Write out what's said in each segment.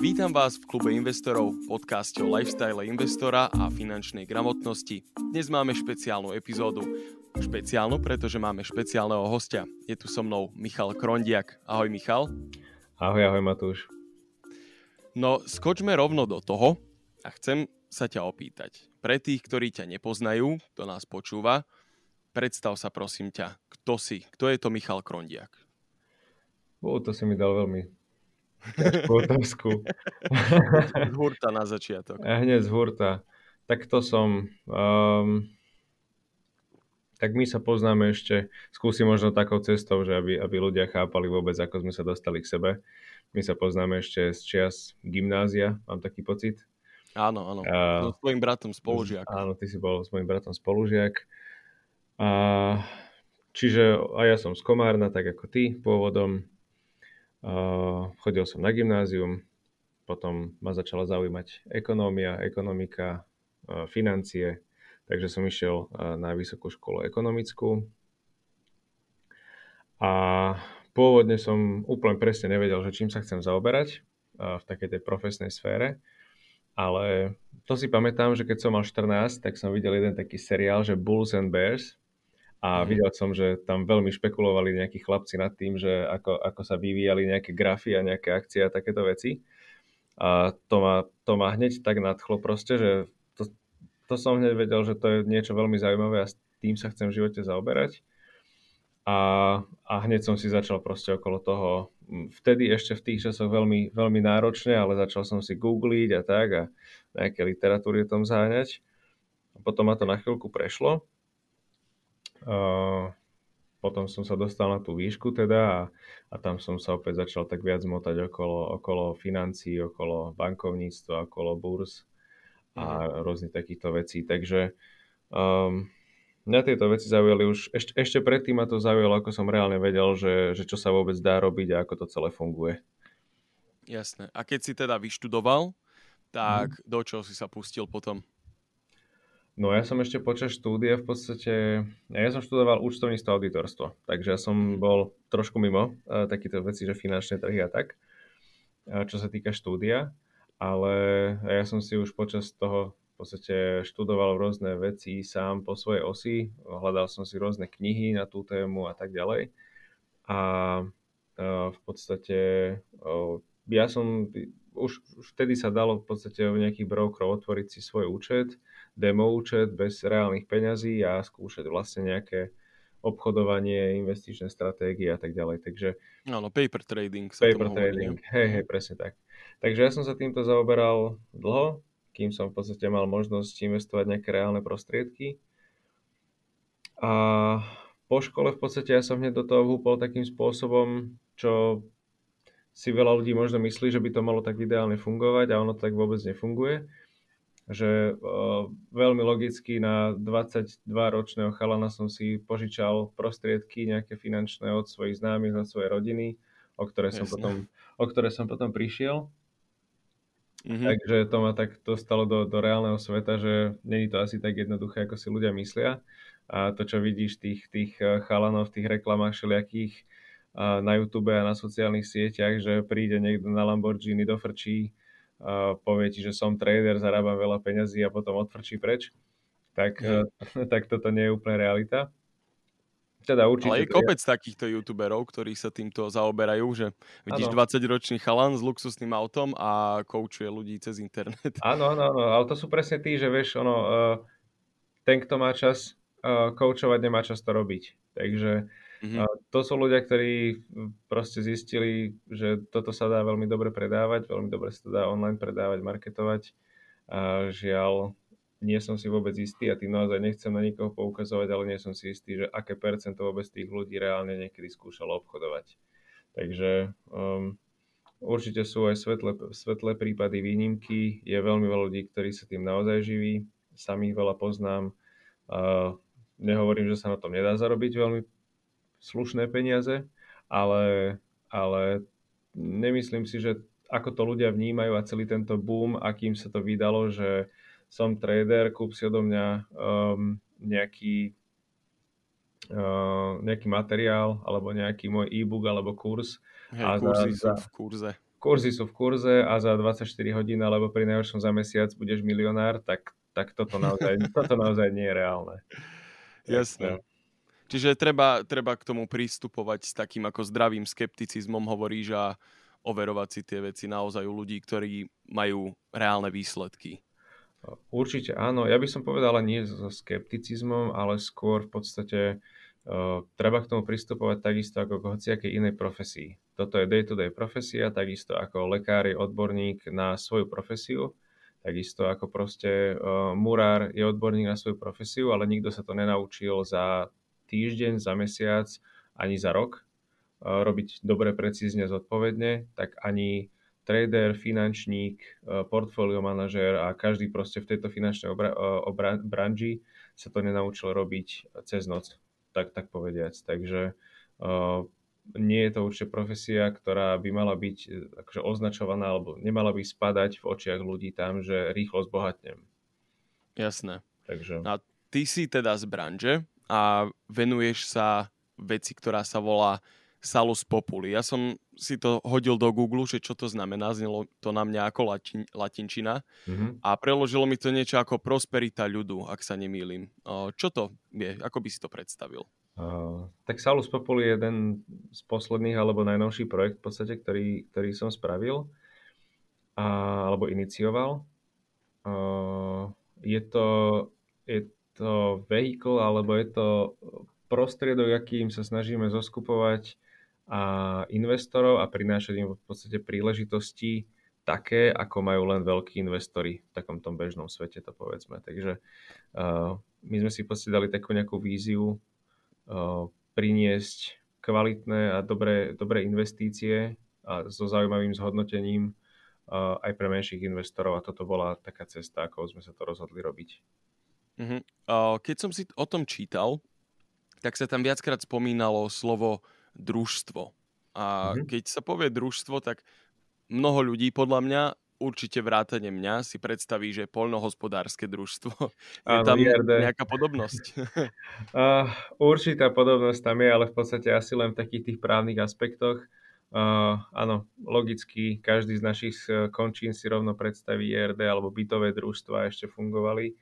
Vítam vás v klube investorov, podcaste o lifestyle investora a finančnej gramotnosti. Dnes máme špeciálnu epizódu. Špeciálnu, pretože máme špeciálneho hostia. Je tu so mnou Michal Krondiak. Ahoj Michal. Ahoj, ahoj Matúš. No, skočme rovno do toho a chcem sa ťa opýtať. Pre tých, ktorí ťa nepoznajú, kto nás počúva, predstav sa prosím ťa, kto si, kto je to Michal Krondiak? O, to si mi dal veľmi ťažkú otázku. z hurta na začiatok. Hneď z hurta. Tak to som... Um, tak my sa poznáme ešte, skúsim možno takou cestou, že aby, aby ľudia chápali vôbec, ako sme sa dostali k sebe. My sa poznáme ešte z čias gymnázia, mám taký pocit. Áno, áno. A, so svojím bratom spolužiak. Áno, ty si bol s mojim bratom spolužiak. A, čiže a ja som z Komárna, tak ako ty pôvodom. Uh, chodil som na gymnázium, potom ma začala zaujímať ekonómia, ekonomika, uh, financie, takže som išiel uh, na vysokú školu ekonomickú. A pôvodne som úplne presne nevedel, že čím sa chcem zaoberať v takej tej profesnej sfére, ale to si pamätám, že keď som mal 14, tak som videl jeden taký seriál, že Bulls and Bears, a mhm. videl som, že tam veľmi špekulovali nejakí chlapci nad tým, že ako, ako sa vyvíjali nejaké grafy a nejaké akcie a takéto veci. A to ma, to ma hneď tak nadchlo proste, že to, to som hneď vedel, že to je niečo veľmi zaujímavé a s tým sa chcem v živote zaoberať. A, a hneď som si začal proste okolo toho, vtedy ešte v tých časoch veľmi, veľmi náročne, ale začal som si googliť a tak a nejaké literatúry o tom záňať. A potom ma to na chvíľku prešlo potom som sa dostal na tú výšku teda a, a tam som sa opäť začal tak viac motať okolo, okolo financií, okolo bankovníctva, okolo burs a mm. rôznych takýchto vecí. Takže um, mňa tieto veci zaujali už, ešte, ešte predtým ma to zaujalo, ako som reálne vedel, že, že čo sa vôbec dá robiť a ako to celé funguje. Jasné. A keď si teda vyštudoval, tak mm. do čoho si sa pustil potom? No ja som ešte počas štúdia v podstate, ja som študoval účtovníctvo a auditorstvo, takže ja som bol trošku mimo uh, takéto veci, že finančné trhy a tak, uh, čo sa týka štúdia, ale ja som si už počas toho v podstate študoval rôzne veci sám po svojej osi, hľadal som si rôzne knihy na tú tému a tak ďalej. A uh, v podstate ja som, už, vtedy sa dalo v podstate u nejakých brokerov otvoriť si svoj účet, demo účet bez reálnych peňazí a skúšať vlastne nejaké obchodovanie, investičné stratégie a tak ďalej. Takže, Áno, paper trading sa paper trading, hovorí, hej, hej, presne tak. Takže ja som sa týmto zaoberal dlho, kým som v podstate mal možnosť investovať nejaké reálne prostriedky. A po škole v podstate ja som hneď do toho vhúpol takým spôsobom, čo si veľa ľudí možno myslí, že by to malo tak ideálne fungovať a ono tak vôbec nefunguje že uh, veľmi logicky na 22-ročného chalana som si požičal prostriedky nejaké finančné od svojich známych, od svojej rodiny, o ktoré, som potom, o ktoré som potom prišiel. Mm-hmm. Takže to ma tak dostalo do, do reálneho sveta, že není to asi tak jednoduché, ako si ľudia myslia. A to, čo vidíš tých, tých eh, chalanov v tých reklamách všelijakých na YouTube a na sociálnych sieťach, že príde niekto na Lamborghini, dofrčí povie ti, že som trader, zarábam veľa peňazí a potom odfrčí preč, tak, mm. tak toto nie je úplne realita. Teda určite. Ale je kopec je... takýchto youtuberov, ktorí sa týmto zaoberajú, že vidíš ano. 20-ročný chalan s luxusným autom a koučuje ľudí cez internet. Áno, áno, áno, ale to sú presne tí, že vieš, ono, uh, ten, kto má čas uh, koučovať, nemá čas to robiť. Takže Mm-hmm. To sú ľudia, ktorí proste zistili, že toto sa dá veľmi dobre predávať, veľmi dobre sa to dá online predávať, marketovať. A žiaľ, nie som si vôbec istý a tým naozaj nechcem na nikoho poukazovať, ale nie som si istý, že aké percento vôbec tých ľudí reálne niekedy skúšalo obchodovať. Takže um, určite sú aj svetlé, svetlé prípady výnimky. Je veľmi veľa ľudí, ktorí sa tým naozaj živí. Samých veľa poznám. Uh, nehovorím, že sa na tom nedá zarobiť veľmi slušné peniaze, ale, ale nemyslím si, že ako to ľudia vnímajú a celý tento boom, akým sa to vydalo, že som trader, kúp si odo mňa um, nejaký, uh, nejaký materiál alebo nejaký môj e-book alebo kurz. Hej, a kurzy za, sú v kurze. kurzy sú v kurze a za 24 hodín alebo pri najhoršom za mesiac budeš milionár, tak, tak toto, naozaj, toto naozaj nie je reálne. Jasné. Čiže treba, treba k tomu pristupovať s takým ako zdravým skepticizmom, hovoríš, a overovať si tie veci naozaj u ľudí, ktorí majú reálne výsledky. Určite áno. Ja by som povedal nie so skepticizmom, ale skôr v podstate uh, treba k tomu pristupovať takisto ako k hociakej inej profesii. Toto je day-to-day profesia, takisto ako lekár je odborník na svoju profesiu, takisto ako proste uh, murár je odborník na svoju profesiu, ale nikto sa to nenaučil za týždeň, za mesiac, ani za rok uh, robiť dobre, precízne, zodpovedne, tak ani trader, finančník, e, portfólio manažér a každý proste v tejto finančnej obra- e, obra- branži sa to nenaučil robiť cez noc, tak, tak povediac. Takže uh, nie je to určite profesia, ktorá by mala byť akože označovaná alebo nemala by spadať v očiach ľudí tam, že rýchlo zbohatnem. Jasné. Takže... A ty si teda z branže a venuješ sa veci, ktorá sa volá Salus Populi. Ja som si to hodil do Google, že čo to znamená, znelo to na mňa ako latin, latinčina mm-hmm. a preložilo mi to niečo ako prosperita ľudu, ak sa nemýlim. Čo to je? Ako by si to predstavil? Uh, tak Salus Populi je jeden z posledných alebo najnovší projekt v podstate, ktorý, ktorý som spravil a, alebo inicioval. Uh, je to, je to vehikl alebo je to prostriedok, akým sa snažíme zoskupovať a investorov a prinášať im v podstate príležitosti také, ako majú len veľkí investori v takom bežnom svete, to povedzme. Takže uh, my sme si podstate dali takú nejakú víziu uh, priniesť kvalitné a dobré, dobré investície a so zaujímavým zhodnotením uh, aj pre menších investorov a toto bola taká cesta, ako sme sa to rozhodli robiť. Uh-huh. Uh, keď som si o tom čítal, tak sa tam viackrát spomínalo slovo družstvo. A mm-hmm. keď sa povie družstvo, tak mnoho ľudí podľa mňa určite vrátane mňa si predstaví, že poľnohospodárske družstvo. Je Áno, tam IRD. nejaká podobnosť? uh, určitá podobnosť tam je, ale v podstate asi len v takých tých právnych aspektoch. Uh, áno, logicky každý z našich e, končín si rovno predstaví IRD alebo bytové družstva ešte fungovali.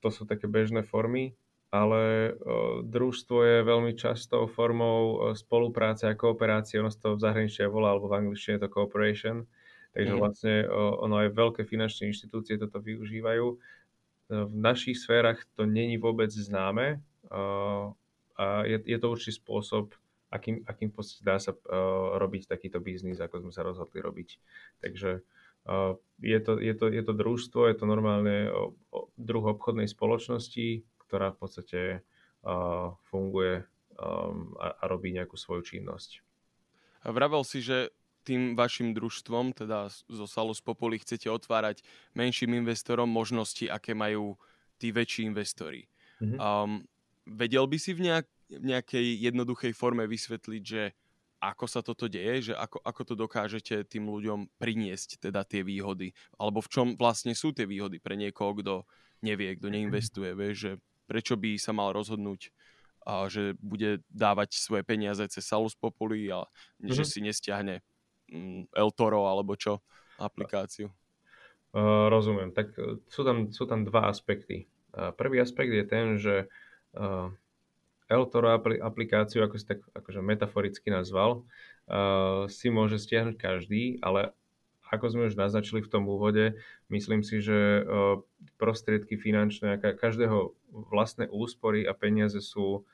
To sú také bežné formy ale družstvo je veľmi častou formou spolupráce a kooperácie. Ono sa to v zahraničí volá, alebo v angličtine je to cooperation. Takže mm. vlastne ono aj veľké finančné inštitúcie toto využívajú. V našich sférach to není vôbec známe a je, je to určitý spôsob, akým, akým dá sa robiť takýto biznis, ako sme sa rozhodli robiť. Takže je to, je, to, je to družstvo, je to normálne druh obchodnej spoločnosti, ktorá v podstate funguje a, a robí nejakú svoju činnosť. A vravel si, že tým vašim družstvom, teda zo Salus Populi, chcete otvárať menším investorom možnosti, aké majú tí väčší investori. Mm-hmm. Um, vedel by si v, nejak, v nejakej jednoduchej forme vysvetliť, že ako sa toto deje, že ako, ako to dokážete tým ľuďom priniesť teda tie výhody, alebo v čom vlastne sú tie výhody pre niekoho, kto nevie, kto neinvestuje, vieš, že prečo by sa mal rozhodnúť, a že bude dávať svoje peniaze cez Salus Populi a mm-hmm. že mhm. si nestiahne mm, El Toro alebo čo, aplikáciu. Uh, rozumiem. Tak e, sú tam, sú tam dva aspekty. Uh, prvý aspekt je ten, že uh, El Toro aplikáciu, ako si tak akože metaforicky nazval, uh, si môže stiahnuť každý, ale ako sme už naznačili v tom úvode, myslím si, že prostriedky finančné, každého vlastné úspory a peniaze sú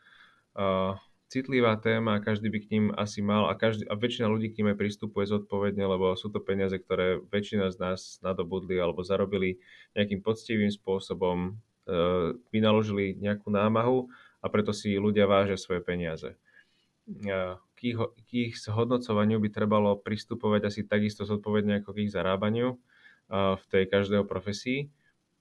citlivá téma a každý by k ním asi mal a, každý, a väčšina ľudí k ním aj pristupuje zodpovedne, lebo sú to peniaze, ktoré väčšina z nás nadobudli alebo zarobili nejakým poctivým spôsobom, vynaložili nejakú námahu a preto si ľudia vážia svoje peniaze k ich, k ich zhodnocovaniu by trebalo pristupovať asi takisto zodpovedne ako k ich zarábaniu v tej každého profesii.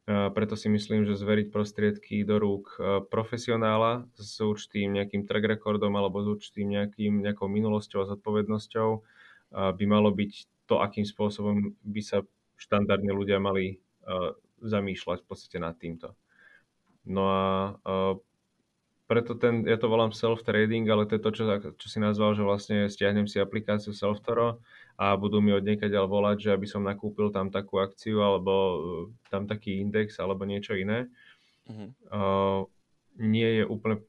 Preto si myslím, že zveriť prostriedky do rúk profesionála s určitým nejakým track recordom alebo s určitým nejakým, nejakou minulosťou a zodpovednosťou by malo byť to, akým spôsobom by sa štandardne ľudia mali zamýšľať v podstate nad týmto. No a preto ten, ja to volám self-trading, ale to je to, čo, čo si nazval, že vlastne stiahnem si aplikáciu Selftoro a budú mi od niekaďaľ volať, že aby som nakúpil tam takú akciu alebo uh, tam taký index alebo niečo iné. Uh-huh. Uh, nie je úplne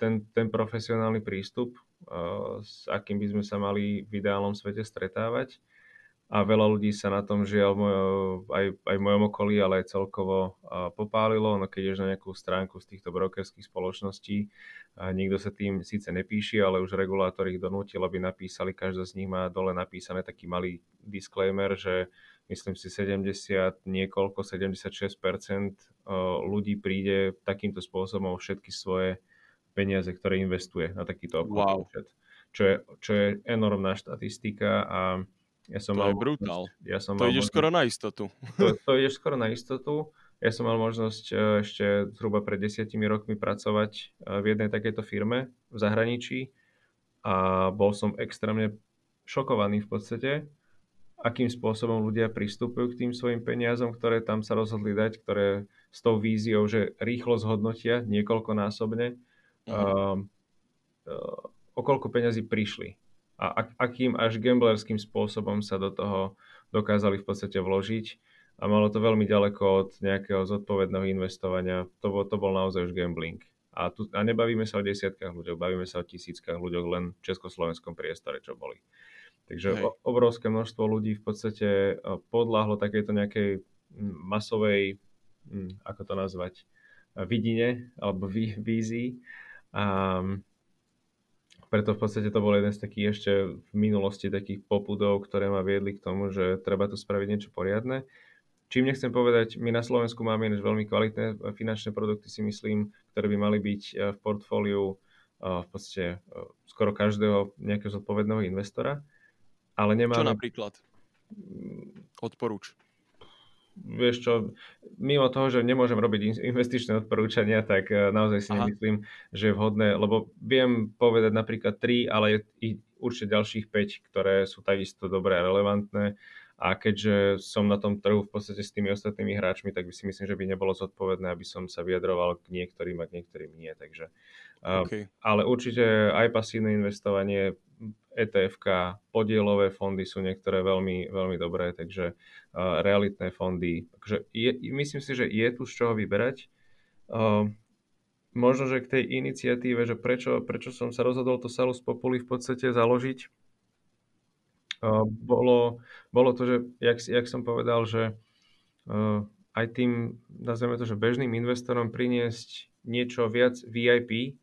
ten, ten profesionálny prístup, uh, s akým by sme sa mali v ideálnom svete stretávať a veľa ľudí sa na tom žiaľ aj, aj v mojom okolí, ale aj celkovo popálilo. No keď ješ na nejakú stránku z týchto brokerských spoločností, nikto sa tým síce nepíši, ale už regulátor ich donútil, aby napísali, každá z nich má dole napísané taký malý disclaimer, že myslím si 70, niekoľko, 76% ľudí príde takýmto spôsobom všetky svoje peniaze, ktoré investuje na takýto obchodný wow. Čo je, čo je enormná štatistika a ja som to mal je brutál. Ja som to mal ideš možnosť, skoro na istotu. To, to ideš skoro na istotu. Ja som mal možnosť e, ešte zhruba pred desiatimi rokmi pracovať e, v jednej takejto firme v zahraničí a bol som extrémne šokovaný v podstate, akým spôsobom ľudia pristupujú k tým svojim peniazom, ktoré tam sa rozhodli dať, ktoré s tou víziou, že rýchlo zhodnotia niekoľkonásobne, uh-huh. uh, uh, o koľko peňazí prišli a akým až gamblerským spôsobom sa do toho dokázali v podstate vložiť a malo to veľmi ďaleko od nejakého zodpovedného investovania. To bol, to bol naozaj už gambling. A, tu, a nebavíme sa o desiatkách ľuďoch, bavíme sa o tisíckach ľuďoch len v československom priestore, čo boli. Takže o, obrovské množstvo ľudí v podstate e, podľahlo takejto nejakej masovej, ako to nazvať, vidine alebo vízii. A preto v podstate to bol jeden z takých ešte v minulosti takých popudov, ktoré ma viedli k tomu, že treba tu spraviť niečo poriadne. Čím nechcem povedať, my na Slovensku máme ináč veľmi kvalitné finančné produkty, si myslím, ktoré by mali byť eh, v portfóliu eh, v podstate eh, skoro každého nejakého zodpovedného investora. Ale nemáme... Čo napríklad? Odporúč vieš čo, mimo toho, že nemôžem robiť investičné odporúčania, tak eh, naozaj si Aha. nemyslím, že je vhodné, lebo viem povedať napríklad 3, ale ich určite ďalších 5, ktoré sú takisto dobré a relevantné. A keďže som na tom trhu v podstate s tými ostatnými hráčmi, tak by si myslím, že by nebolo zodpovedné, aby som sa vyjadroval k niektorým a k niektorým nie. Takže, eh, okay. Ale určite aj pasívne investovanie, etf podielové fondy sú niektoré veľmi, veľmi dobré, takže uh, realitné fondy. Takže je, myslím si, že je tu z čoho vyberať. Uh, možno, že k tej iniciatíve, že prečo, prečo som sa rozhodol to Salus Populi v podstate založiť, uh, bolo, bolo to, že jak, jak som povedal, že aj tým, nazveme to, že bežným investorom priniesť niečo viac VIP.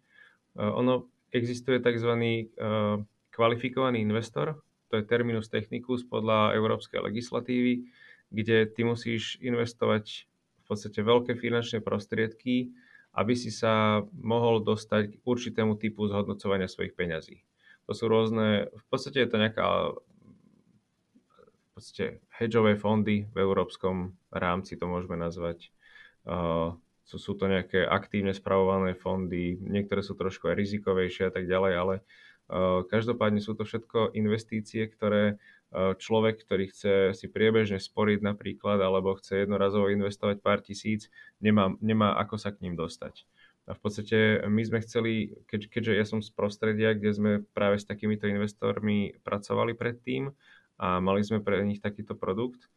Ono existuje tzv. Uh, kvalifikovaný investor, to je terminus technicus podľa európskej legislatívy, kde ty musíš investovať v podstate veľké finančné prostriedky, aby si sa mohol dostať k určitému typu zhodnocovania svojich peňazí. To sú rôzne, v podstate je to nejaká v podstate hedžové fondy v európskom rámci, to môžeme nazvať. Uh, sú, sú to nejaké aktívne spravované fondy, niektoré sú trošku aj rizikovejšie a tak ďalej, ale Každopádne sú to všetko investície, ktoré človek, ktorý chce si priebežne sporiť napríklad, alebo chce jednorazovo investovať pár tisíc, nemá, nemá ako sa k ním dostať. A v podstate my sme chceli, keď, keďže ja som z prostredia, kde sme práve s takýmito investormi pracovali predtým a mali sme pre nich takýto produkt,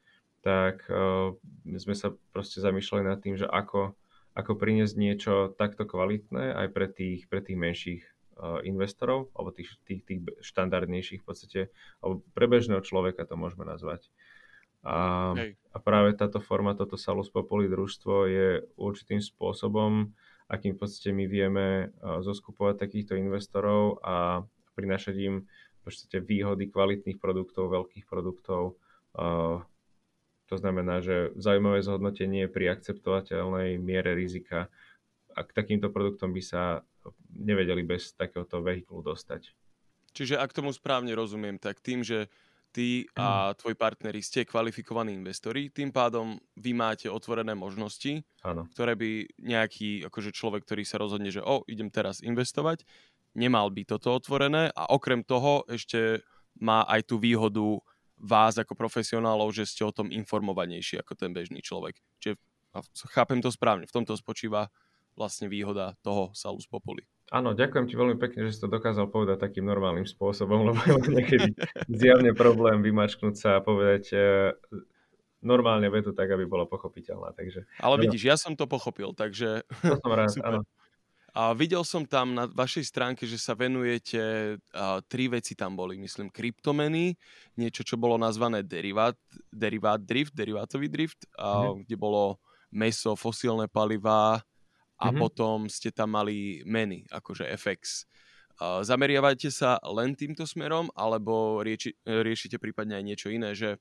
tak uh, sme sa proste zamýšľali nad tým, že ako, ako priniesť niečo takto kvalitné aj pre tých, pre tých menších Eh, investorov, alebo tých, tých, tých štandardnejších v podstate, alebo pre bežného človeka to môžeme nazvať. A, a práve táto forma, toto Salus Populi družstvo je určitým spôsobom, akým v podstate my vieme uh, zoskupovať takýchto investorov a prinašať im v podstate výhody kvalitných produktov, veľkých produktov. Uh, to znamená, že zaujímavé zhodnotenie pri akceptovateľnej miere rizika a k takýmto produktom by sa nevedeli bez takéhoto vehikulu dostať. Čiže ak tomu správne rozumiem, tak tým, že ty a mhm. tvoj partneri ste kvalifikovaní investori, tým pádom vy máte otvorené možnosti, ano. ktoré by nejaký akože človek, ktorý sa rozhodne, že o, idem teraz investovať, nemal by toto otvorené a okrem toho ešte má aj tú výhodu vás ako profesionálov, že ste o tom informovanejší ako ten bežný človek. Čiže chápem to správne, v tomto spočíva vlastne výhoda toho Salus Populi. Áno, ďakujem ti veľmi pekne, že si to dokázal povedať takým normálnym spôsobom, lebo je niekedy zjavne problém vymačknúť sa a povedať e, normálne vetu tak, aby bola pochopiteľná. Takže, Ale vidíš, ja som to pochopil, takže... To som rád, áno. A videl som tam na vašej stránke, že sa venujete, a, tri veci tam boli, myslím, kryptomeny, niečo, čo bolo nazvané derivát, derivát drift, derivátový drift, a, mm-hmm. kde bolo meso, fosílne palivá a mm-hmm. potom ste tam mali meny, akože FX. A, zameriavajte sa len týmto smerom, alebo rieči, riešite prípadne aj niečo iné, že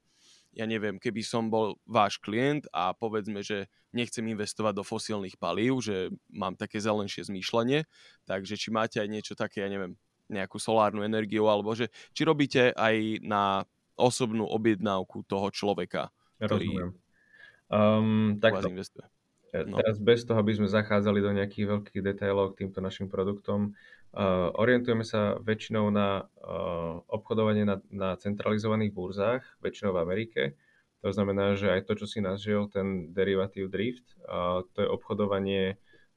ja neviem, keby som bol váš klient a povedzme, že nechcem investovať do fosílnych palív, že mám také zelenšie zmýšľanie, takže či máte aj niečo také, ja neviem, nejakú solárnu energiu, alebo že či robíte aj na osobnú objednávku toho človeka, ktorý Rozumiem. Um, takto. investuje. No. Teraz bez toho, aby sme zachádzali do nejakých veľkých detailov k týmto našim produktom, uh, orientujeme sa väčšinou na uh, obchodovanie na, na centralizovaných burzách, väčšinou v Amerike. To znamená, že aj to, čo si nazžil, ten derivatív drift, uh, to je obchodovanie,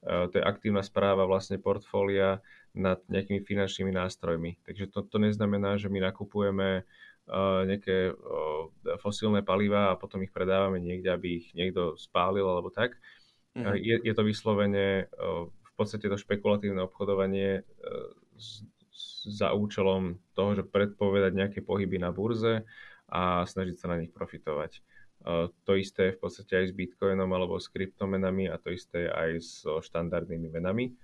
uh, to je aktívna správa vlastne portfólia nad nejakými finančnými nástrojmi. Takže to, to neznamená, že my nakupujeme nejaké fosílne paliva a potom ich predávame niekde, aby ich niekto spálil alebo tak. Mm-hmm. Je, je to vyslovene v podstate to špekulatívne obchodovanie za účelom toho, že predpovedať nejaké pohyby na burze a snažiť sa na nich profitovať. To isté je v podstate aj s bitcoinom alebo s kryptomenami a to isté aj so štandardnými menami.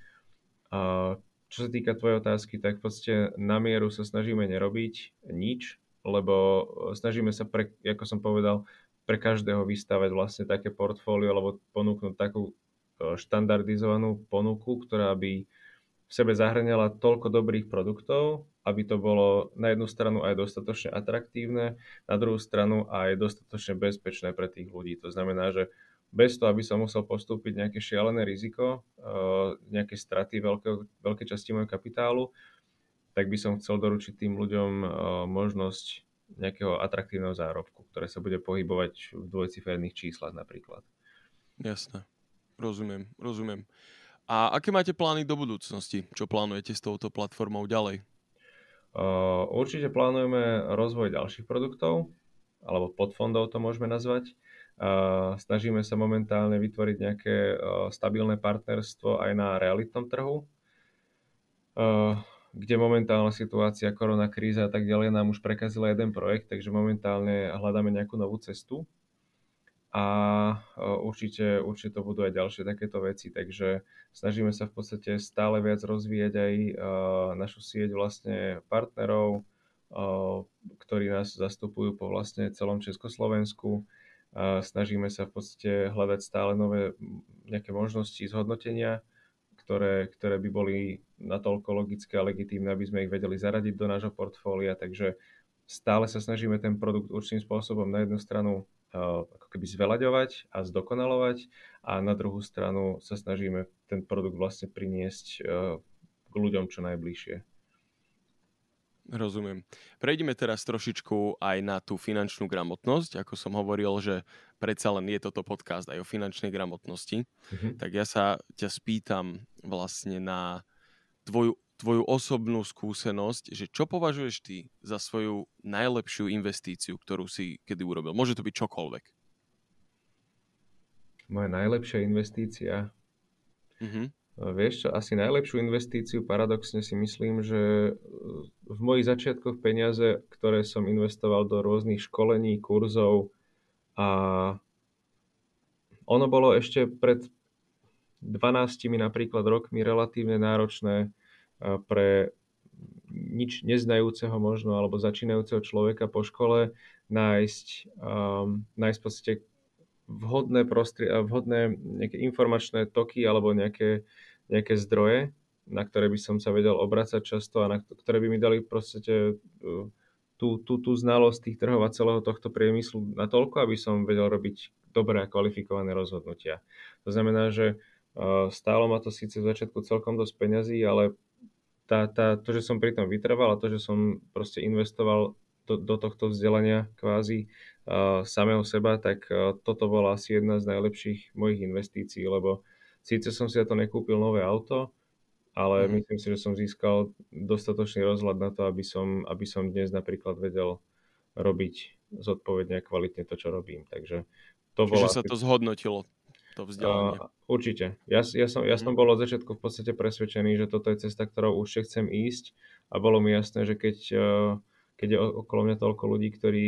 Čo sa týka tvojej otázky, tak v podstate na mieru sa snažíme nerobiť nič, lebo snažíme sa, pre, ako som povedal, pre každého vystavať vlastne také portfólio alebo ponúknuť takú e, štandardizovanú ponuku, ktorá by v sebe zahrňala toľko dobrých produktov, aby to bolo na jednu stranu aj dostatočne atraktívne, na druhú stranu aj dostatočne bezpečné pre tých ľudí. To znamená, že bez toho, aby som musel postúpiť nejaké šialené riziko, e, nejaké straty veľké, veľké časti môjho kapitálu, tak by som chcel doručiť tým ľuďom e, možnosť nejakého atraktívneho zárobku, ktoré sa bude pohybovať v dvojciferných číslach napríklad. Jasné. Rozumiem, rozumiem. A aké máte plány do budúcnosti? Čo plánujete s touto platformou ďalej? Uh, určite plánujeme rozvoj ďalších produktov, alebo podfondov to môžeme nazvať. Uh, snažíme sa momentálne vytvoriť nejaké uh, stabilné partnerstvo aj na realitnom trhu. Uh, kde momentálna situácia, korona, kríza a tak ďalej nám už prekazila jeden projekt, takže momentálne hľadáme nejakú novú cestu a určite, určite to budú aj ďalšie takéto veci, takže snažíme sa v podstate stále viac rozvíjať aj našu sieť vlastne partnerov, ktorí nás zastupujú po vlastne celom Československu. Snažíme sa v podstate hľadať stále nové nejaké možnosti zhodnotenia, ktoré, ktoré by boli natoľko logické a legitímne, aby sme ich vedeli zaradiť do nášho portfólia, takže stále sa snažíme ten produkt určitým spôsobom na jednu stranu uh, ako keby zvelaďovať a zdokonalovať a na druhú stranu sa snažíme ten produkt vlastne priniesť uh, k ľuďom čo najbližšie. Rozumiem. Prejdeme teraz trošičku aj na tú finančnú gramotnosť. Ako som hovoril, že predsa len je toto podcast aj o finančnej gramotnosti. Mm-hmm. Tak ja sa ťa spýtam vlastne na tvoju, tvoju osobnú skúsenosť, že čo považuješ ty za svoju najlepšiu investíciu, ktorú si kedy urobil? Môže to byť čokoľvek. Moja najlepšia investícia? Mm-hmm. Vieš čo, asi najlepšiu investíciu paradoxne si myslím, že e, v mojich začiatkoch peniaze, ktoré som investoval do rôznych školení, kurzov a ono bolo ešte pred 12 napríklad rokmi relatívne náročné e, pre nič neznajúceho možno alebo začínajúceho človeka po škole nájsť, um, nájsť v podstate vhodné, prostri- vhodné nejaké informačné toky alebo nejaké, nejaké zdroje, na ktoré by som sa vedel obracať často a na ktoré by mi dali proste tú, tú, tú znalosť tých trhov a celého tohto priemyslu na toľko, aby som vedel robiť dobré a kvalifikované rozhodnutia. To znamená, že stálo ma to síce v začiatku celkom dosť peňazí, ale tá, tá, to, že som pri tom vytrval a to, že som proste investoval do, do tohto vzdelania kvázi uh, samého seba, tak uh, toto bola asi jedna z najlepších mojich investícií, lebo síce som si za to nekúpil nové auto, ale mm. myslím si, že som získal dostatočný rozhľad na to, aby som, aby som dnes napríklad vedel robiť zodpovedne a kvalitne to, čo robím. Takže to Čiže bola... sa to zhodnotilo, to vzdelanie. Uh, určite. Ja, ja, som, ja mm. som bol od začiatku v podstate presvedčený, že toto je cesta, ktorou určite chcem ísť a bolo mi jasné, že keď, uh, keď je okolo mňa toľko ľudí, ktorí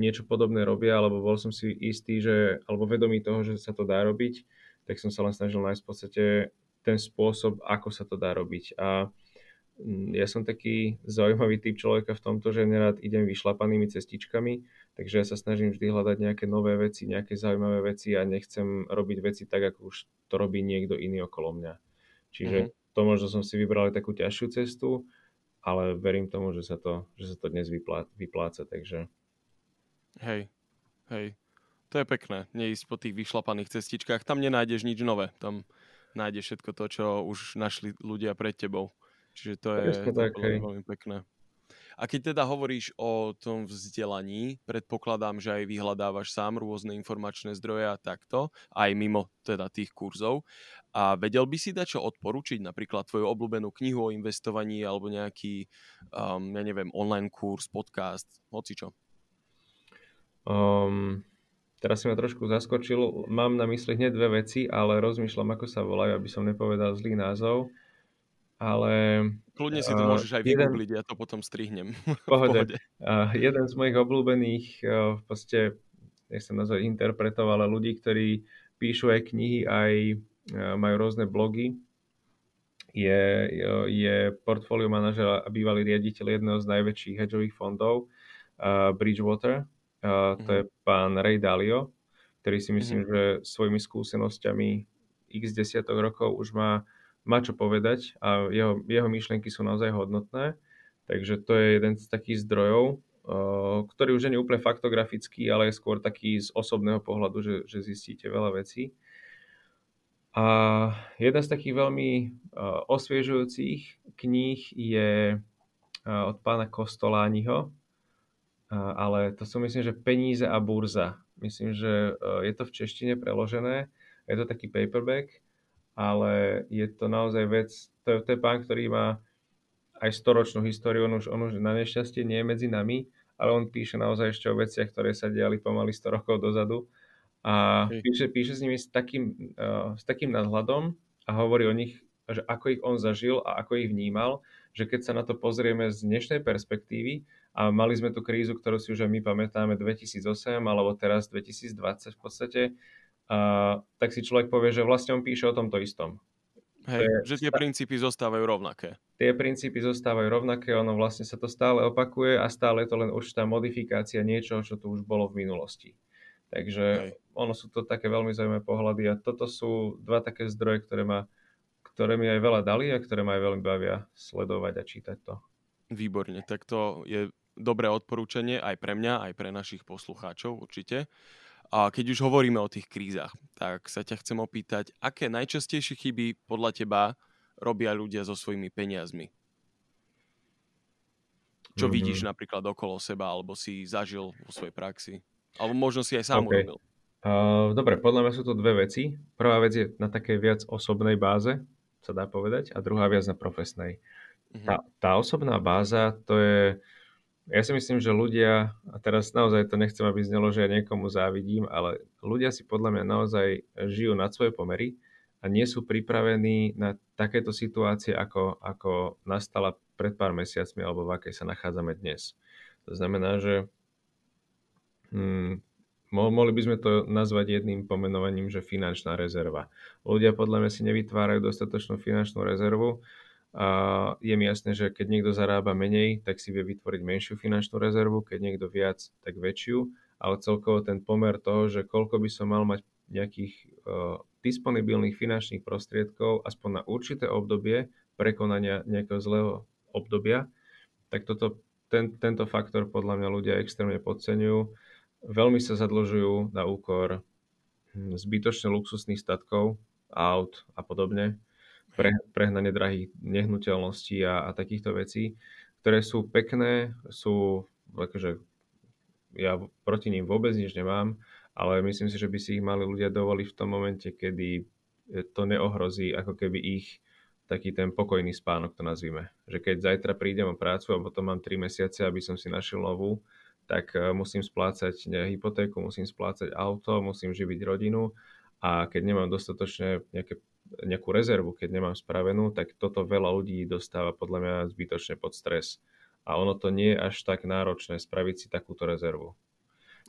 niečo podobné robia, alebo bol som si istý, že, alebo vedomý toho, že sa to dá robiť, tak som sa len snažil nájsť v podstate ten spôsob, ako sa to dá robiť. A mm, ja som taký zaujímavý typ človeka v tomto, že nerad idem vyšlapanými cestičkami, takže ja sa snažím vždy hľadať nejaké nové veci, nejaké zaujímavé veci a nechcem robiť veci tak, ako už to robí niekto iný okolo mňa. Čiže mm-hmm. to možno som si vybral takú ťažšiu cestu, ale verím tomu, že sa to, že sa to dnes vyplá, vypláca, takže... Hej, hej. To je pekné, neísť po tých vyšlapaných cestičkách. Tam nenájdeš nič nové. Tam nájdeš všetko to, čo už našli ľudia pred tebou. Čiže to je, to tak, veľmi pekné. A keď teda hovoríš o tom vzdelaní, predpokladám, že aj vyhľadávaš sám rôzne informačné zdroje a takto, aj mimo teda tých kurzov. A vedel by si dať čo odporučiť, napríklad tvoju obľúbenú knihu o investovaní alebo nejaký, um, ja neviem, online kurz, podcast, hoci čo? Um, Teraz si ma trošku zaskočil. Mám na mysli hneď dve veci, ale rozmýšľam, ako sa volajú, aby som nepovedal zlý názov. Ale... Kľudne si to uh, môžeš aj jeden... vygoogliť, ja to potom strihnem. Pohode. pohode. Uh, jeden z mojich obľúbených, uh, v podstate, nechcem nazvať interpretov, ale ľudí, ktorí píšu aj knihy, aj uh, majú rôzne blogy, je, je portfólio manažera a bývalý riaditeľ jedného z najväčších hedžových fondov, uh, Bridgewater Uh, to je pán Ray Dalio, ktorý si myslím, mm-hmm. že svojimi skúsenosťami x desiatok rokov už má, má čo povedať a jeho, jeho myšlienky sú naozaj hodnotné. Takže to je jeden z takých zdrojov, uh, ktorý už nie je úplne faktografický, ale je skôr taký z osobného pohľadu, že, že zistíte veľa vecí. A jedna z takých veľmi uh, osviežujúcich kníh je uh, od pána Kostolániho, ale to sú myslím, že peníze a burza. Myslím, že je to v češtine preložené, je to taký paperback, ale je to naozaj vec, to je, to je pán, ktorý má aj storočnú históriu, on už, on už na nešťastie nie je medzi nami, ale on píše naozaj ešte o veciach, ktoré sa diali pomaly 100 rokov dozadu. A píše, píše s nimi s takým, uh, s takým nadhľadom a hovorí o nich, že ako ich on zažil a ako ich vnímal, že keď sa na to pozrieme z dnešnej perspektívy, a mali sme tú krízu, ktorú si už aj my pamätáme 2008 alebo teraz 2020 v podstate, a, tak si človek povie, že vlastne on píše o tomto istom. Hej, je, že tie princípy zostávajú rovnaké. Tie princípy zostávajú rovnaké, ono vlastne sa to stále opakuje a stále je to len určitá modifikácia niečoho, čo tu už bolo v minulosti. Takže Hej. ono sú to také veľmi zaujímavé pohľady a toto sú dva také zdroje, ktoré, ma, ktoré mi aj veľa dali a ktoré ma aj veľmi bavia sledovať a čítať to. Výborne, tak to je dobré odporúčanie aj pre mňa, aj pre našich poslucháčov určite. A keď už hovoríme o tých krízach, tak sa ťa chcem opýtať, aké najčastejšie chyby podľa teba robia ľudia so svojimi peniazmi? Čo mm-hmm. vidíš napríklad okolo seba, alebo si zažil vo svojej praxi? Alebo možno si aj sám okay. urobil? Uh, dobre, podľa mňa sú to dve veci. Prvá vec je na takej viac osobnej báze, sa dá povedať, a druhá viac na profesnej. Mm-hmm. Tá, tá osobná báza, to je ja si myslím, že ľudia, a teraz naozaj to nechcem, aby znelo, že ja niekomu závidím, ale ľudia si podľa mňa naozaj žijú nad svoje pomery a nie sú pripravení na takéto situácie, ako, ako nastala pred pár mesiacmi alebo v akej sa nachádzame dnes. To znamená, že hm, mohli by sme to nazvať jedným pomenovaním, že finančná rezerva. Ľudia podľa mňa si nevytvárajú dostatočnú finančnú rezervu, a je mi jasné, že keď niekto zarába menej, tak si vie vytvoriť menšiu finančnú rezervu, keď niekto viac, tak väčšiu, ale celkovo ten pomer toho, že koľko by som mal mať nejakých uh, disponibilných finančných prostriedkov aspoň na určité obdobie prekonania nejakého zlého obdobia, tak toto, ten, tento faktor podľa mňa ľudia extrémne podceňujú. Veľmi sa zadlžujú na úkor hm, zbytočne luxusných statkov, aut a podobne pre, prehnane drahých nehnuteľností a, a takýchto vecí, ktoré sú pekné, sú, akože ja proti ním vôbec nič nemám, ale myslím si, že by si ich mali ľudia dovoliť v tom momente, kedy to neohrozí ako keby ich taký ten pokojný spánok, to nazvime. Že keď zajtra prídem o prácu a potom mám 3 mesiace, aby som si našiel novú, tak e, musím splácať hypotéku, musím splácať auto, musím živiť rodinu a keď nemám dostatočne nejaké, nejakú rezervu, keď nemám spravenú, tak toto veľa ľudí dostáva podľa mňa zbytočne pod stres. A ono to nie je až tak náročné spraviť si takúto rezervu.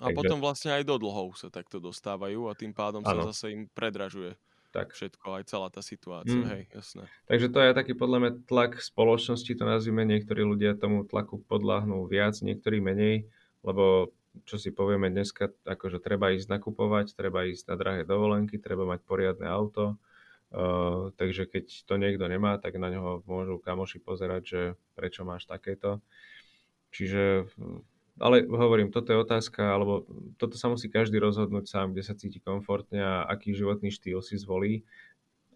A Takže... potom vlastne aj do dlhov sa takto dostávajú a tým pádom ano. sa zase im predražuje tak. všetko, aj celá tá situácia, mm. hej, jasné. Takže to je taký podľa mňa tlak spoločnosti, to nazvime, niektorí ľudia tomu tlaku podľahnú viac, niektorí menej, lebo čo si povieme dneska, akože treba ísť nakupovať, treba ísť na drahé dovolenky, treba mať poriadne auto, uh, takže keď to niekto nemá, tak na neho môžu kamoši pozerať, že prečo máš takéto. Čiže ale hovorím, toto je otázka, alebo toto sa musí každý rozhodnúť sám, kde sa cíti komfortne a aký životný štýl si zvolí.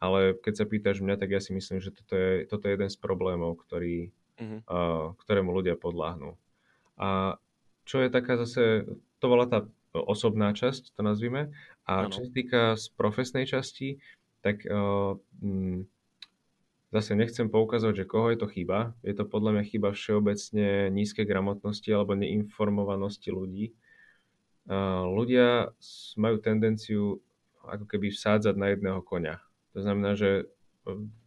Ale keď sa pýtaš mňa, tak ja si myslím, že toto je, toto je jeden z problémov, ktorý, uh-huh. uh, ktorému ľudia podláhnú. A čo je taká zase, to bola tá osobná časť, to nazvime. A ano. čo sa týka z profesnej časti, tak uh, Zase nechcem poukazovať, že koho je to chyba. Je to podľa mňa chyba všeobecne nízkej gramotnosti alebo neinformovanosti ľudí. Ľudia majú tendenciu ako keby vsádzať na jedného konia. To znamená, že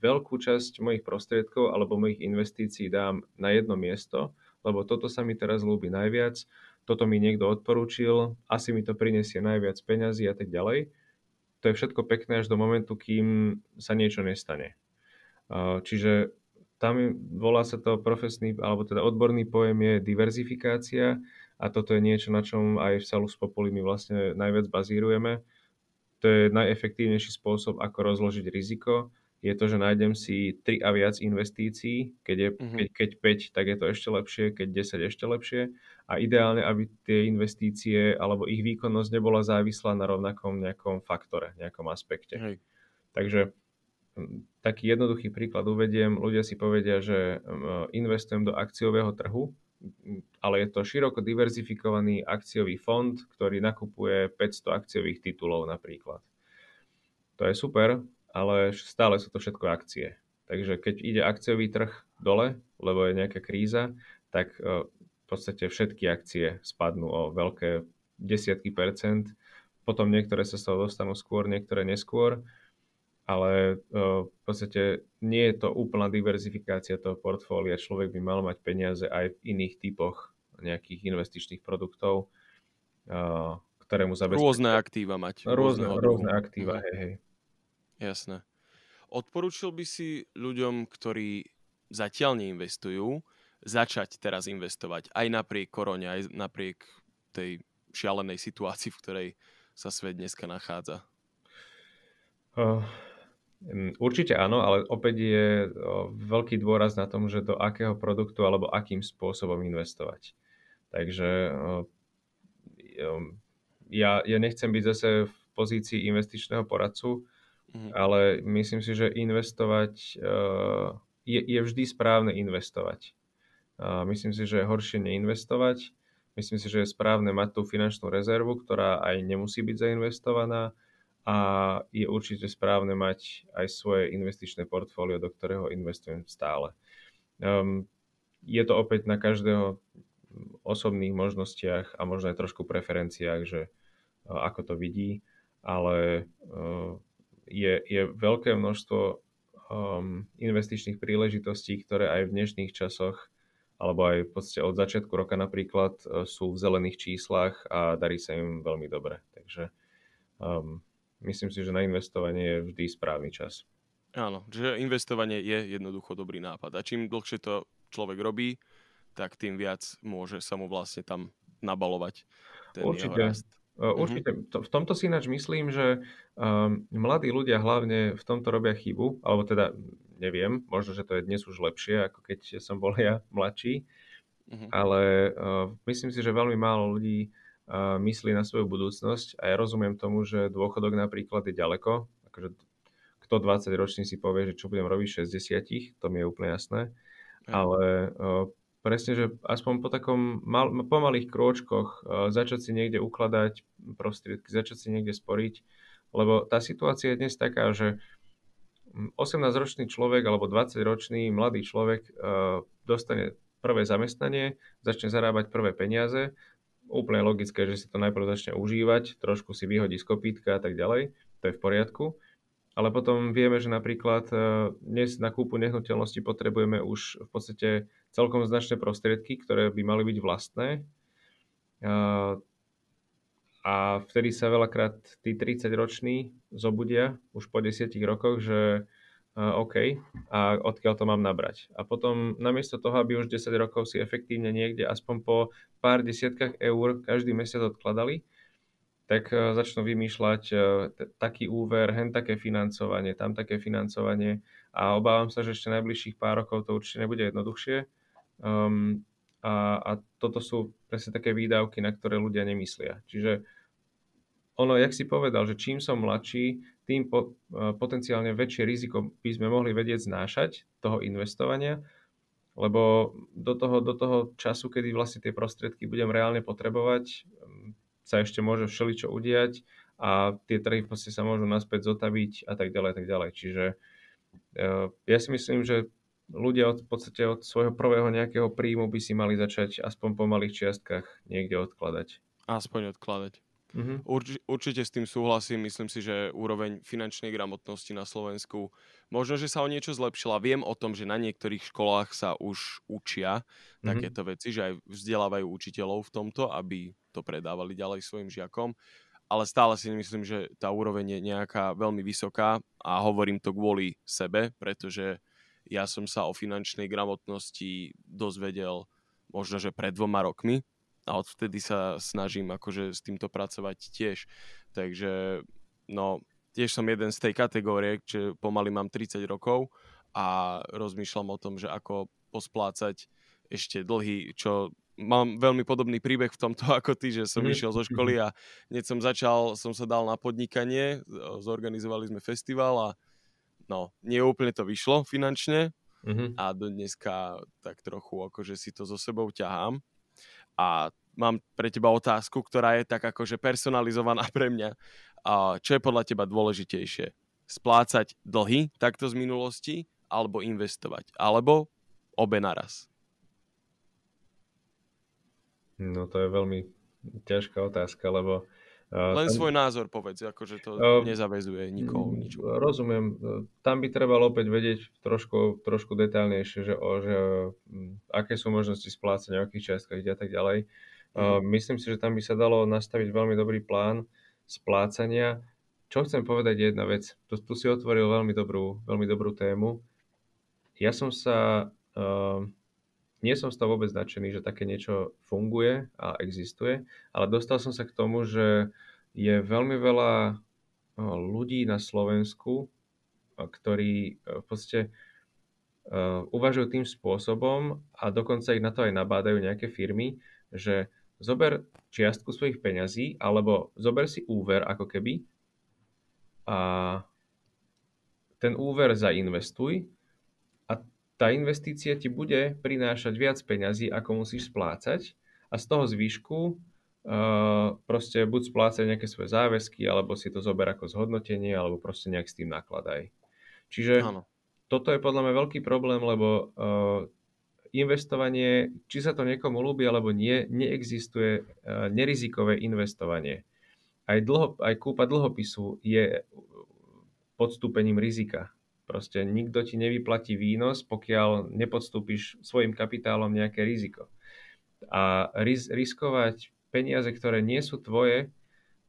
veľkú časť mojich prostriedkov alebo mojich investícií dám na jedno miesto, lebo toto sa mi teraz ľúbi najviac, toto mi niekto odporúčil, asi mi to prinesie najviac peňazí a tak ďalej. To je všetko pekné až do momentu, kým sa niečo nestane. Čiže tam volá sa to profesný, alebo teda odborný pojem je diverzifikácia a toto je niečo, na čom aj v Salus Populi my vlastne najviac bazírujeme. To je najefektívnejší spôsob, ako rozložiť riziko. Je to, že nájdem si 3 a viac investícií, keď, je, mm-hmm. keď, keď 5, tak je to ešte lepšie, keď 10 ešte lepšie. A ideálne, aby tie investície alebo ich výkonnosť nebola závislá na rovnakom nejakom faktore, nejakom aspekte. Hej. Takže taký jednoduchý príklad uvediem. Ľudia si povedia, že investujem do akciového trhu, ale je to široko diverzifikovaný akciový fond, ktorý nakupuje 500 akciových titulov napríklad. To je super, ale stále sú to všetko akcie. Takže keď ide akciový trh dole, lebo je nejaká kríza, tak v podstate všetky akcie spadnú o veľké desiatky percent. Potom niektoré sa z toho dostanú skôr, niektoré neskôr ale v podstate nie je to úplná diverzifikácia toho portfólia. Človek by mal mať peniaze aj v iných typoch nejakých investičných produktov, ktoré mu zabezpečujú. Rôzne aktíva mať. Rôzne, rôzne aktíva, mhm. hej, hej. Jasné. Odporúčil by si ľuďom, ktorí zatiaľ neinvestujú, začať teraz investovať aj napriek korone, aj napriek tej šialenej situácii, v ktorej sa svet dneska nachádza? Uh, určite áno, ale opäť je veľký dôraz na tom, že do akého produktu alebo akým spôsobom investovať. Takže ja, ja nechcem byť zase v pozícii investičného poradcu, mm. ale myslím si, že investovať je, je vždy správne investovať. Myslím si, že je horšie neinvestovať. Myslím si, že je správne mať tú finančnú rezervu, ktorá aj nemusí byť zainvestovaná a je určite správne mať aj svoje investičné portfólio, do ktorého investujem stále. Um, je to opäť na každého osobných možnostiach a možno aj trošku preferenciách, že uh, ako to vidí, ale uh, je, je veľké množstvo um, investičných príležitostí, ktoré aj v dnešných časoch alebo aj v podstate od začiatku roka napríklad uh, sú v zelených číslach a darí sa im veľmi dobre. Takže um, myslím si, že na investovanie je vždy správny čas. Áno, že investovanie je jednoducho dobrý nápad. A čím dlhšie to človek robí, tak tým viac môže sa mu vlastne tam nabalovať ten Určite. jeho rast. Uh, určite. Uh-huh. V tomto si ináč myslím, že um, mladí ľudia hlavne v tomto robia chybu, alebo teda neviem, možno, že to je dnes už lepšie, ako keď som bol ja mladší, uh-huh. ale uh, myslím si, že veľmi málo ľudí myslí na svoju budúcnosť a ja rozumiem tomu, že dôchodok napríklad je ďaleko, akože kto 20 ročný si povie, že čo budem robiť 60, to mi je úplne jasné, ale presne, že aspoň po takom mal, pomalých krôčkoch začať si niekde ukladať prostriedky, začať si niekde sporiť, lebo tá situácia je dnes taká, že 18-ročný človek alebo 20-ročný mladý človek dostane prvé zamestnanie, začne zarábať prvé peniaze, úplne logické, že si to najprv začne užívať, trošku si vyhodí z kopítka a tak ďalej, to je v poriadku. Ale potom vieme, že napríklad dnes na kúpu nehnuteľnosti potrebujeme už v podstate celkom značné prostriedky, ktoré by mali byť vlastné a vtedy sa veľakrát tí 30-roční zobudia už po 10 rokoch, že OK, a odkiaľ to mám nabrať. A potom namiesto toho, aby už 10 rokov si efektívne niekde aspoň po pár desiatkách eur každý mesiac odkladali, tak začnú vymýšľať t- taký úver, hen také financovanie, tam také financovanie a obávam sa, že ešte najbližších pár rokov to určite nebude jednoduchšie. Um, a, a toto sú presne také výdavky, na ktoré ľudia nemyslia. Čiže ono, jak si povedal, že čím som mladší, tým po, e, potenciálne väčšie riziko by sme mohli vedieť znášať toho investovania, lebo do toho, do toho času, kedy vlastne tie prostriedky budem reálne potrebovať, sa ešte môže všeličo udiať a tie trhy podstate sa môžu naspäť zotaviť a tak ďalej, tak ďalej. Čiže e, ja si myslím, že ľudia od, v podstate od svojho prvého nejakého príjmu by si mali začať aspoň po malých čiastkách niekde odkladať. Aspoň odkladať. Mm-hmm. Urč, určite s tým súhlasím. Myslím si, že úroveň finančnej gramotnosti na Slovensku možno, že sa o niečo zlepšila. Viem o tom, že na niektorých školách sa už učia mm-hmm. takéto veci, že aj vzdelávajú učiteľov v tomto, aby to predávali ďalej svojim žiakom. Ale stále si myslím, že tá úroveň je nejaká veľmi vysoká a hovorím to kvôli sebe, pretože ja som sa o finančnej gramotnosti dozvedel možno, že pred dvoma rokmi, a odvtedy sa snažím akože s týmto pracovať tiež. Takže no, tiež som jeden z tej kategórie, že pomaly mám 30 rokov a rozmýšľam o tom, že ako posplácať ešte dlhy, čo mám veľmi podobný príbeh v tomto ako ty, že som mm. išiel zo školy a hneď som začal, som sa dal na podnikanie, zorganizovali sme festival a no, nie úplne to vyšlo finančne mm-hmm. a do dneska tak trochu akože si to so sebou ťahám a mám pre teba otázku, ktorá je tak akože personalizovaná pre mňa. A čo je podľa teba dôležitejšie? Splácať dlhy takto z minulosti alebo investovať? Alebo obe naraz? No to je veľmi ťažká otázka, lebo len tam, svoj názor povedz, akože to uh, nezavezuje nikoho nič. Rozumiem. Tam by trebalo opäť vedieť trošku, trošku detailnejšie, že, o, že aké sú možnosti splácania, o akých čiastkách a tak ďalej. Uh, myslím si, že tam by sa dalo nastaviť veľmi dobrý plán splácania. Čo chcem povedať je jedna vec. Tu, tu si otvoril veľmi dobrú, veľmi dobrú tému. Ja som sa... Uh, nie som z toho vôbec nadšený, že také niečo funguje a existuje, ale dostal som sa k tomu, že je veľmi veľa ľudí na Slovensku, ktorí v podstate uvažujú tým spôsobom a dokonca ich na to aj nabádajú nejaké firmy, že zober čiastku svojich peňazí alebo zober si úver ako keby a ten úver zainvestuj tá investícia ti bude prinášať viac peňazí, ako musíš splácať a z toho zvýšku uh, proste buď splácať nejaké svoje záväzky, alebo si to zober ako zhodnotenie, alebo proste nejak s tým nakladaj. Čiže Áno. toto je podľa mňa veľký problém, lebo uh, investovanie, či sa to niekomu ľúbi alebo nie, neexistuje uh, nerizikové investovanie. Aj, dlho, aj kúpa dlhopisu je podstúpením rizika. Proste nikto ti nevyplatí výnos, pokiaľ nepodstúpiš svojim kapitálom nejaké riziko. A ris- riskovať peniaze, ktoré nie sú tvoje,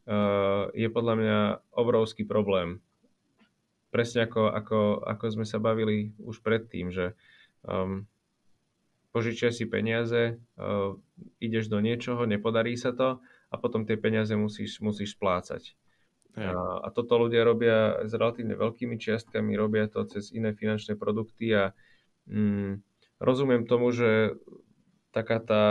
uh, je podľa mňa obrovský problém. Presne ako, ako, ako sme sa bavili už predtým, že um, požičia si peniaze, uh, ideš do niečoho, nepodarí sa to a potom tie peniaze musíš, musíš splácať. A, a toto ľudia robia s relatívne veľkými čiastkami, robia to cez iné finančné produkty a mm, rozumiem tomu, že taká tá,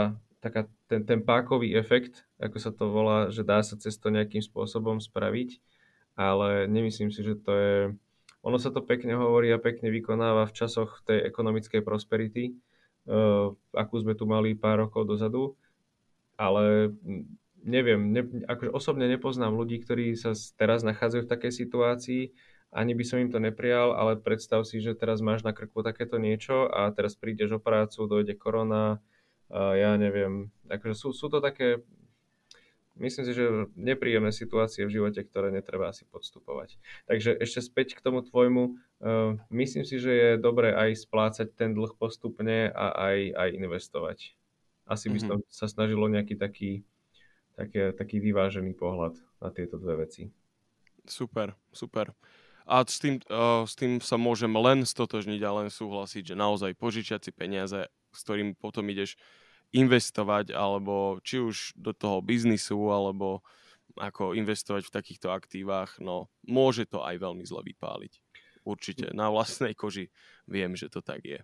taká ten, ten pákový efekt, ako sa to volá, že dá sa cez to nejakým spôsobom spraviť, ale nemyslím si, že to je... Ono sa to pekne hovorí a pekne vykonáva v časoch tej ekonomickej prosperity, uh, akú sme tu mali pár rokov dozadu, ale neviem, ne, akože osobne nepoznám ľudí, ktorí sa teraz nachádzajú v takej situácii ani by som im to neprijal, ale predstav si, že teraz máš na krku takéto niečo a teraz prídeš o prácu, dojde korona, ja neviem, akože sú, sú to také, myslím si, že nepríjemné situácie v živote, ktoré netreba asi podstupovať. Takže ešte späť k tomu tvojmu, uh, myslím si, že je dobré aj splácať ten dlh postupne a aj, aj investovať. Asi by mm-hmm. som sa snažilo nejaký taký, také, taký vyvážený pohľad na tieto dve veci. Super, super. A s tým, uh, s tým sa môžem len stotožniť a len súhlasiť, že naozaj požičiať si peniaze, s ktorým potom ideš investovať, alebo či už do toho biznisu, alebo ako investovať v takýchto aktívach, no môže to aj veľmi zle vypáliť. Určite, na vlastnej koži viem, že to tak je.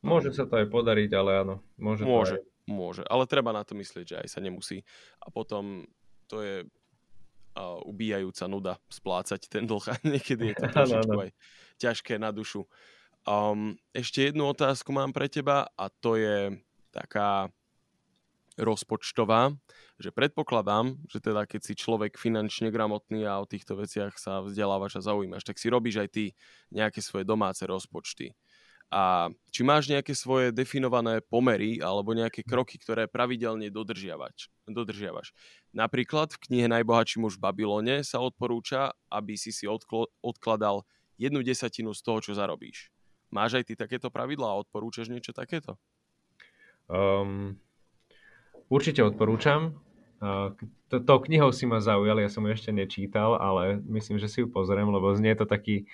Môže sa to aj podariť, ale áno. Môže, môže, aj... môže, ale treba na to myslieť, že aj sa nemusí. A potom to je uh, ubíjajúca nuda splácať ten dlh a niekedy je to trošičku aj ťažké na dušu. Um, ešte jednu otázku mám pre teba a to je taká rozpočtová, že predpokladám, že teda keď si človek finančne gramotný a o týchto veciach sa vzdelávaš a zaujímaš, tak si robíš aj ty nejaké svoje domáce rozpočty. A či máš nejaké svoje definované pomery alebo nejaké kroky, ktoré pravidelne dodržiavaš. dodržiavaš. Napríklad v knihe Najbohatší muž v Babylone sa odporúča, aby si si odkl- odkladal jednu desatinu z toho, čo zarobíš. Máš aj ty takéto pravidlá a odporúčaš niečo takéto? Um, určite odporúčam. Uh, to, knihou si ma zaujal, ja som ju ešte nečítal, ale myslím, že si ju pozriem, lebo znie to taký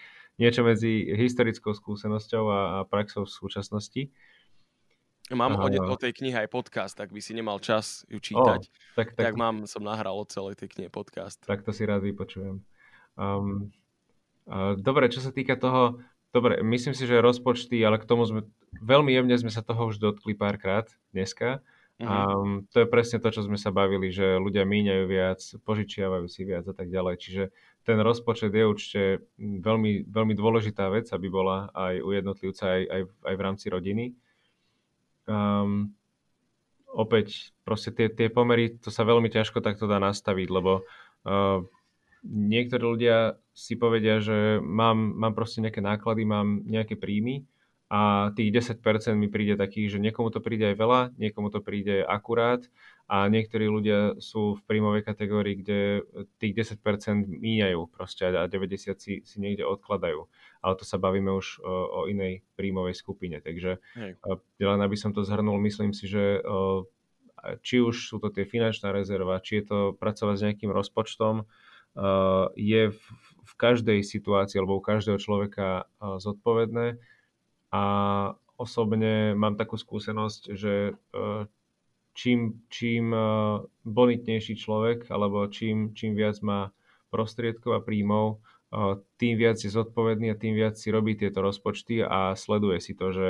niečo medzi historickou skúsenosťou a, a praxou v súčasnosti. Mám o, o tej knihe aj podcast, tak by si nemal čas ju čítať. O, tak, tak, tak mám, som nahral o celej tej knihe podcast. Tak to si rád vypočujem. Um, uh, dobre, čo sa týka toho, dobre, myslím si, že rozpočty, ale k tomu sme, veľmi jemne sme sa toho už dotkli párkrát dneska. Mm-hmm. Um, to je presne to, čo sme sa bavili, že ľudia míňajú viac, požičiavajú si viac a tak ďalej. Čiže ten rozpočet je určite veľmi, veľmi dôležitá vec, aby bola aj u jednotlivca, aj, aj, aj v rámci rodiny. Um, opäť, proste tie, tie pomery, to sa veľmi ťažko takto dá nastaviť, lebo uh, niektorí ľudia si povedia, že mám, mám proste nejaké náklady, mám nejaké príjmy a tých 10% mi príde takých, že niekomu to príde aj veľa, niekomu to príde akurát a niektorí ľudia sú v príjmovej kategórii, kde tých 10% míňajú proste a 90 si, si niekde odkladajú. Ale to sa bavíme už o, o inej príjmovej skupine. Takže Hej. len aby som to zhrnul, myslím si, že či už sú to tie finančná rezerva, či je to pracovať s nejakým rozpočtom, je v, v každej situácii alebo u každého človeka zodpovedné. A osobne mám takú skúsenosť, že čím, čím eh, bonitnejší človek, alebo čím, čím viac má prostriedkov a príjmov, eh, tým viac je zodpovedný a tým viac si robí tieto rozpočty a sleduje si to, že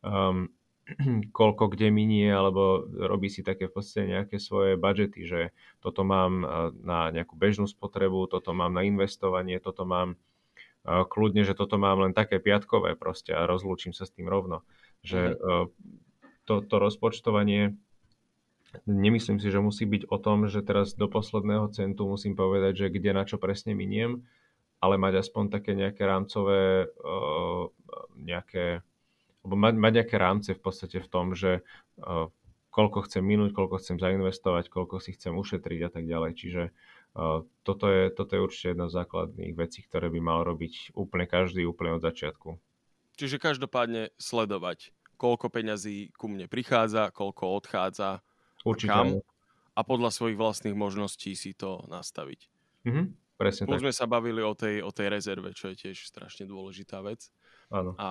um, koľko kde minie, alebo robí si také v podstate nejaké svoje budžety, že toto mám na nejakú bežnú spotrebu, toto mám na investovanie, toto mám kľudne, že toto mám len také piatkové proste a rozlúčim sa s tým rovno. Že mm. to, to rozpočtovanie Nemyslím si, že musí byť o tom, že teraz do posledného centu musím povedať, že kde na čo presne miniem, ale mať aspoň také nejaké rámcové, uh, nejaké, alebo mať, mať nejaké rámce v podstate v tom, že uh, koľko chcem minúť, koľko chcem zainvestovať, koľko si chcem ušetriť a tak ďalej. Čiže toto, je, toto je určite jedna z základných vecí, ktoré by mal robiť úplne každý, úplne od začiatku. Čiže každopádne sledovať, koľko peňazí ku mne prichádza, koľko odchádza, Určite. kam a podľa svojich vlastných možností si to nastaviť. Mm-hmm, presne Plus tak. sme sa bavili o tej, o tej rezerve, čo je tiež strašne dôležitá vec. Áno. A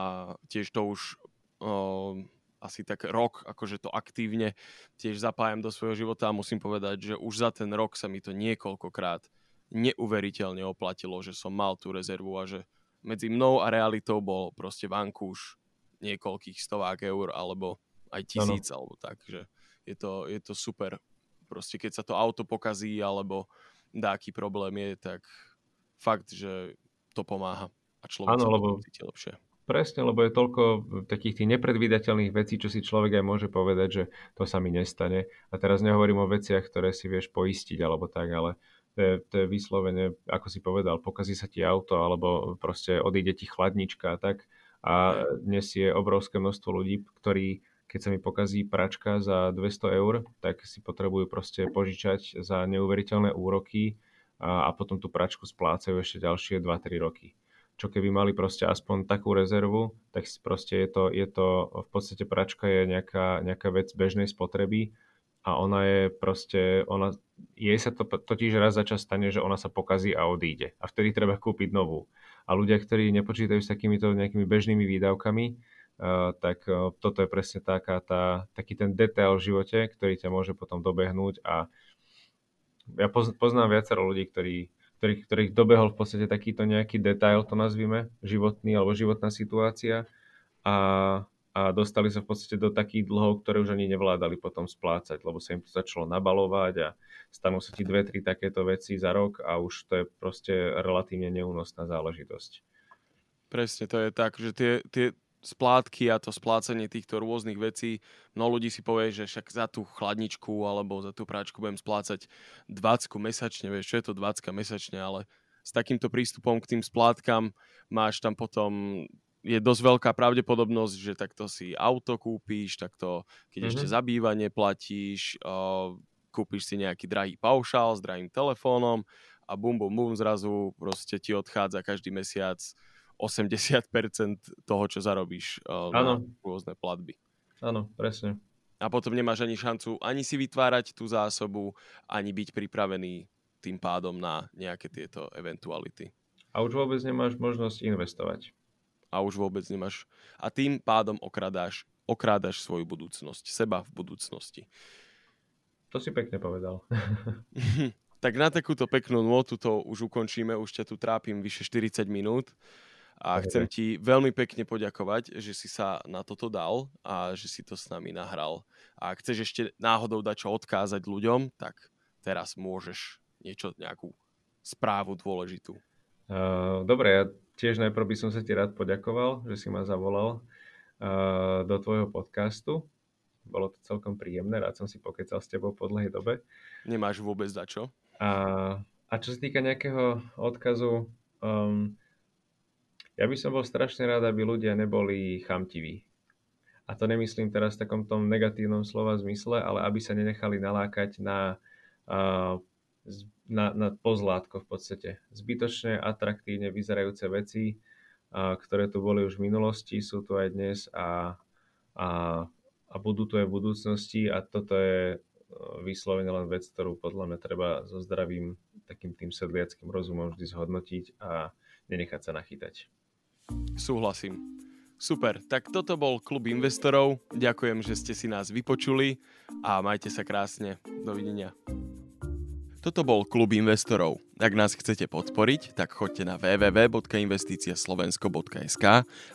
tiež to už o, asi tak rok, akože to aktívne tiež zapájam do svojho života a musím povedať, že už za ten rok sa mi to niekoľkokrát neuveriteľne oplatilo, že som mal tú rezervu a že medzi mnou a realitou bol proste vankúš niekoľkých stovák eur alebo aj tisíc ano. alebo tak, že je to, je to super. Proste keď sa to auto pokazí alebo dáky problém je, tak fakt, že to pomáha a človek ano, sa lebo... cíti lepšie. Presne, lebo je toľko takých tých nepredvídateľných vecí, čo si človek aj môže povedať, že to sa mi nestane. A teraz nehovorím o veciach, ktoré si vieš poistiť alebo tak, ale To je, to je vyslovene, ako si povedal, pokazí sa ti auto alebo proste odíde ti chladnička a tak. A dnes je obrovské množstvo ľudí, ktorí keď sa mi pokazí pračka za 200 eur, tak si potrebujú proste požičať za neuveriteľné úroky a, a potom tú pračku splácajú ešte ďalšie 2-3 roky. Čo keby mali proste aspoň takú rezervu, tak proste je to, je to v podstate pračka je nejaká, nejaká vec bežnej spotreby a ona je proste, ona, jej sa to totiž raz za čas stane, že ona sa pokazí a odíde. A vtedy treba kúpiť novú. A ľudia, ktorí nepočítajú s takýmito nejakými bežnými výdavkami, Uh, tak uh, toto je presne taká tá, taký ten detail v živote, ktorý ťa môže potom dobehnúť a ja poznám viacero ľudí, ktorí, ktorých, ktorých dobehol v podstate takýto nejaký detail, to nazvime, životný alebo životná situácia a a dostali sa v podstate do takých dlhov, ktoré už ani nevládali potom splácať, lebo sa im to začalo nabalovať a stanú sa ti dve, tri takéto veci za rok a už to je proste relatívne neúnosná záležitosť. Presne, to je tak, že tie, tie splátky a to splácanie týchto rôznych vecí, mnoho ľudí si povie, že však za tú chladničku alebo za tú práčku budem splácať 20 mesačne, vieš, čo je to 20 mesačne, ale s takýmto prístupom k tým splátkam máš tam potom je dosť veľká pravdepodobnosť, že takto si auto kúpíš, takto keď mm-hmm. ešte zabývanie platíš, uh, kúpiš si nejaký drahý paušál s drahým telefónom a bum, bum, bum, zrazu proste ti odchádza každý mesiac 80% toho, čo zarobíš uh, na rôzne platby. Áno, presne. A potom nemáš ani šancu ani si vytvárať tú zásobu, ani byť pripravený tým pádom na nejaké tieto eventuality. A už vôbec nemáš možnosť investovať a už vôbec nemáš. A tým pádom okradáš, okrádaš svoju budúcnosť, seba v budúcnosti. To si pekne povedal. tak na takúto peknú notu to už ukončíme, už ťa tu trápim vyše 40 minút a chcem ti veľmi pekne poďakovať, že si sa na toto dal a že si to s nami nahral. A ak chceš ešte náhodou dať čo odkázať ľuďom, tak teraz môžeš niečo, nejakú správu dôležitú. Uh, dobre, ja tiež najprv by som sa ti rád poďakoval, že si ma zavolal uh, do tvojho podcastu. Bolo to celkom príjemné, rád som si pokecal s tebou po dlhej dobe. Nemáš vôbec za čo. A, a čo sa týka nejakého odkazu, um, ja by som bol strašne rád, aby ľudia neboli chamtiví. A to nemyslím teraz v takom tom negatívnom slova zmysle, ale aby sa nenechali nalákať na na, na pozlátko v podstate. Zbytočne atraktívne vyzerajúce veci, ktoré tu boli už v minulosti, sú tu aj dnes a, a, a budú tu aj v budúcnosti a toto je e, vyslovene len vec, ktorú podľa mňa treba so zdravým takým tým sedliackým rozumom vždy zhodnotiť a nenechať sa nachytať. Súhlasím. Super, tak toto bol klub investorov. Ďakujem, že ste si nás vypočuli a majte sa krásne. Dovidenia. Toto bol klub investorov. Ak nás chcete podporiť, tak choďte na www.investiciaslovensko.sk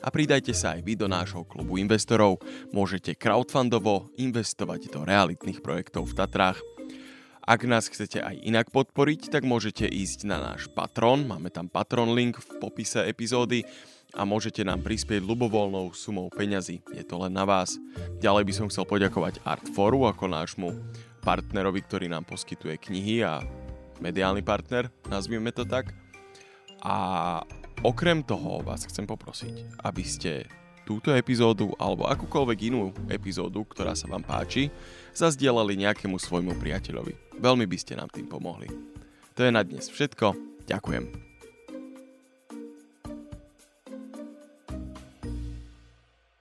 a pridajte sa aj vy do nášho klubu investorov. Môžete crowdfundovo investovať do realitných projektov v Tatrách. Ak nás chcete aj inak podporiť, tak môžete ísť na náš Patron, máme tam Patron link v popise epizódy a môžete nám prispieť ľubovoľnou sumou peňazí. Je to len na vás. Ďalej by som chcel poďakovať Artforu ako nášmu partnerovi, ktorý nám poskytuje knihy a mediálny partner, nazvime to tak. A okrem toho vás chcem poprosiť, aby ste túto epizódu alebo akúkoľvek inú epizódu, ktorá sa vám páči, zazdielali nejakému svojmu priateľovi. Veľmi by ste nám tým pomohli. To je na dnes všetko. Ďakujem.